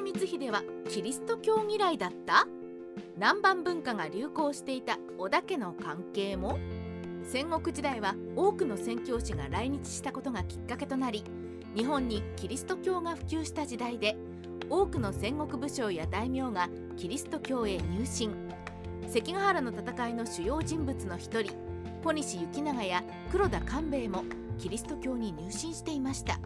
光秀はキリスト教嫌いだった？南蛮文化が流行していた織田家の関係も？戦国時代は多くの宣教師が来日したことがきっかけとなり日本にキリスト教が普及した時代で多くの戦国武将や大名がキリスト教へ入信。関ヶ原の戦いの主要人物の一人小西行長や黒田官兵衛もキリスト教に入信していました。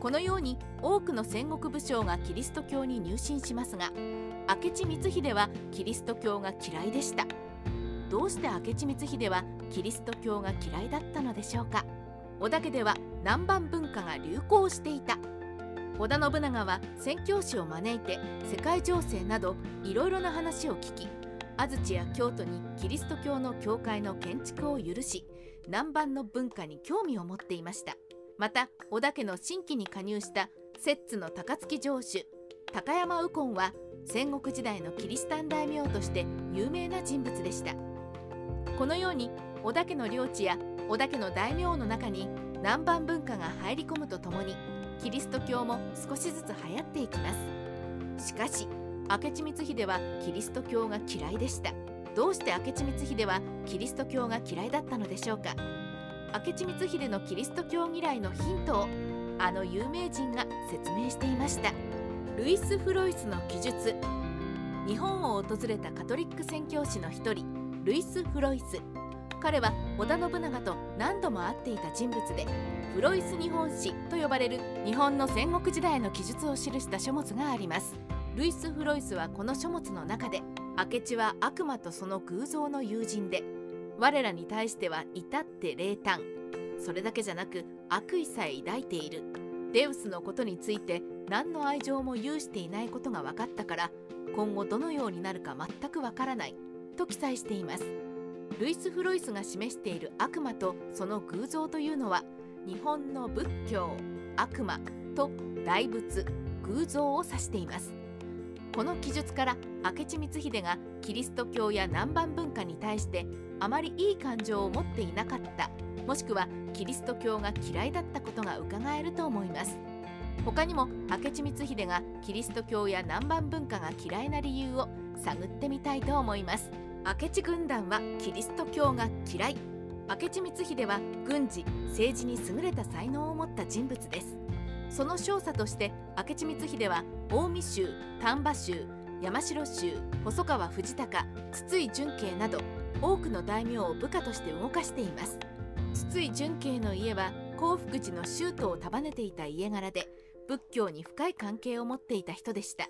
このように多くの戦国武将がキリスト教に入信しますが明智光秀はキリスト教が嫌いでした。どうして明智光秀はキリスト教が嫌いだったのでしょうか。織田家では南蛮文化が流行していた。織田信長は宣教師を招いて世界情勢などいろいろな話を聞き安土や京都にキリスト教の教会の建築を許し南蛮の文化に興味を持っていました。また織田家の新規に加入した摂津の高槻城主高山右近は戦国時代のキリシタン大名として有名な人物でした。このように織田家の領地や織田家の大名の中に南蛮文化が入り込むとともにキリスト教も少しずつ流行っていきます。しかし明智光秀はキリスト教が嫌いでした。どうして明智光秀はキリスト教が嫌いだったのでしょうか。明智光秀のキリスト教嫌いのヒントをあの有名人が説明していました。ルイス・フロイスの記述日本を訪れたカトリック宣教師の一人ルイス・フロイス。彼は織田信長と何度も会っていた人物でフロイス日本史と呼ばれる日本の戦国時代の記述を記した書物があります。ルイス・フロイスはこの書物の中で明智は悪魔とその偶像の友人で我らに対しては至って冷淡。それだけじゃなく悪意さえ抱いている。デウスのことについて何の愛情も有していないことが分かったから今後どのようになるか全くわからないと記載しています。ルイス・フロイスが示している悪魔とその偶像というのは日本の仏教悪魔と大仏偶像を指しています。この記述から明智光秀がキリスト教や南蛮文化に対してあまりいい感情を持っていなかったもしくはキリスト教が嫌いだったことが伺えると思います。他にも明智光秀がキリスト教や南蛮文化が嫌いな理由を探ってみたいと思います。明智軍団はキリスト教が嫌い。明智光秀は軍事政治に優れた才能を持った人物です。その少佐として明智光秀は近江州丹波州山城州細川藤孝筒井純慶など多くの大名を部下として動かしています。筒井純慶の家は興福寺の宗徒を束ねていた家柄で仏教に深い関係を持っていた人でした。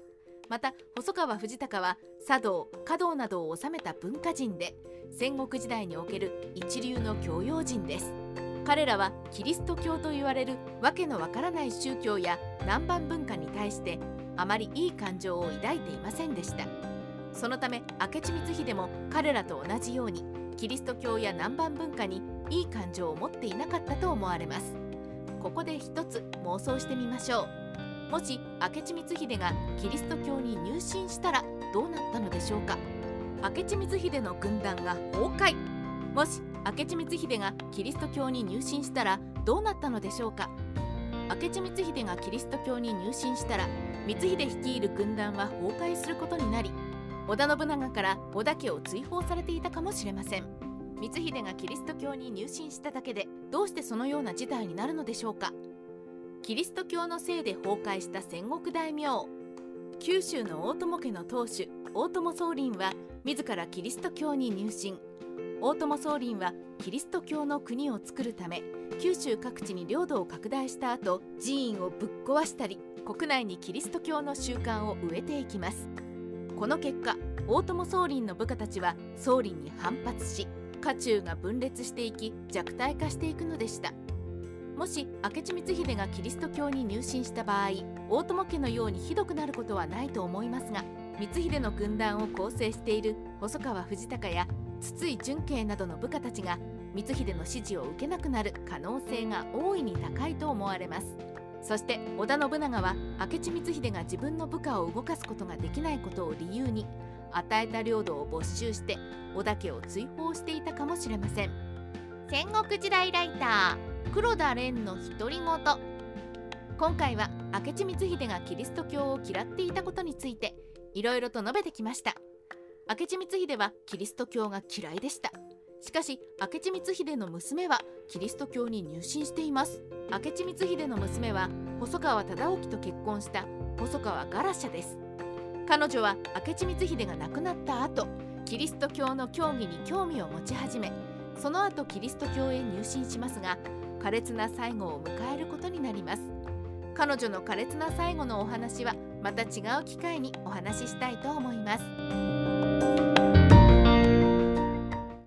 また細川藤孝は茶道華道などを治めた文化人で戦国時代における一流の教養人です。彼らはキリスト教と言われるわけのわからない宗教や南蛮文化に対してあまりいい感情を抱いていませんでした。そのため明智光秀も彼らと同じようにキリスト教や南蛮文化にいい感情を持っていなかったと思われます。ここで一つ妄想してみましょう。もし明智光秀がキリスト教に入信したらどうなったのでしょうか。明智光秀の軍団が崩壊。もし明智光秀がキリスト教に入信したらどうなったのでしょうか？明智光秀がキリスト教に入信したら光秀率いる軍団は崩壊することになり織田信長から織田家を追放されていたかもしれません。光秀がキリスト教に入信しただけでどうしてそのような事態になるのでしょうか？キリスト教のせいで崩壊した戦国大名。九州の大友家の当主大友宗麟は自らキリスト教に入信。大友宗麟はキリスト教の国を作るため九州各地に領土を拡大した後寺院をぶっ壊したり国内にキリスト教の習慣を植えていきます。この結果大友宗麟の部下たちは宗麟に反発し家中が分裂していき弱体化していくのでした。もし明智光秀がキリスト教に入信した場合大友家のようにひどくなることはないと思いますが光秀の軍団を構成している細川藤孝や筒井純慶などの部下たちが光秀の指示を受けなくなる可能性が大いに高いと思われます。そして織田信長は明智光秀が自分の部下を動かすことができないことを理由に与えた領土を没収して織田家を追放していたかもしれません。戦国時代ライター黒田蓮の独り言。今回は明智光秀がキリスト教を嫌っていたことについていろいろと述べてきました。明智光秀はキリスト教が嫌いでした。しかし明智光秀の娘はキリスト教に入信しています。明智光秀の娘は細川忠興と結婚した細川ガラシャです。彼女は明智光秀が亡くなった後キリスト教の教義に興味を持ち始めその後キリスト教へ入信しますが苛烈な最後を迎えることになります。彼女の苛烈な最後のお話はまた違う機会にお話ししたいと思います。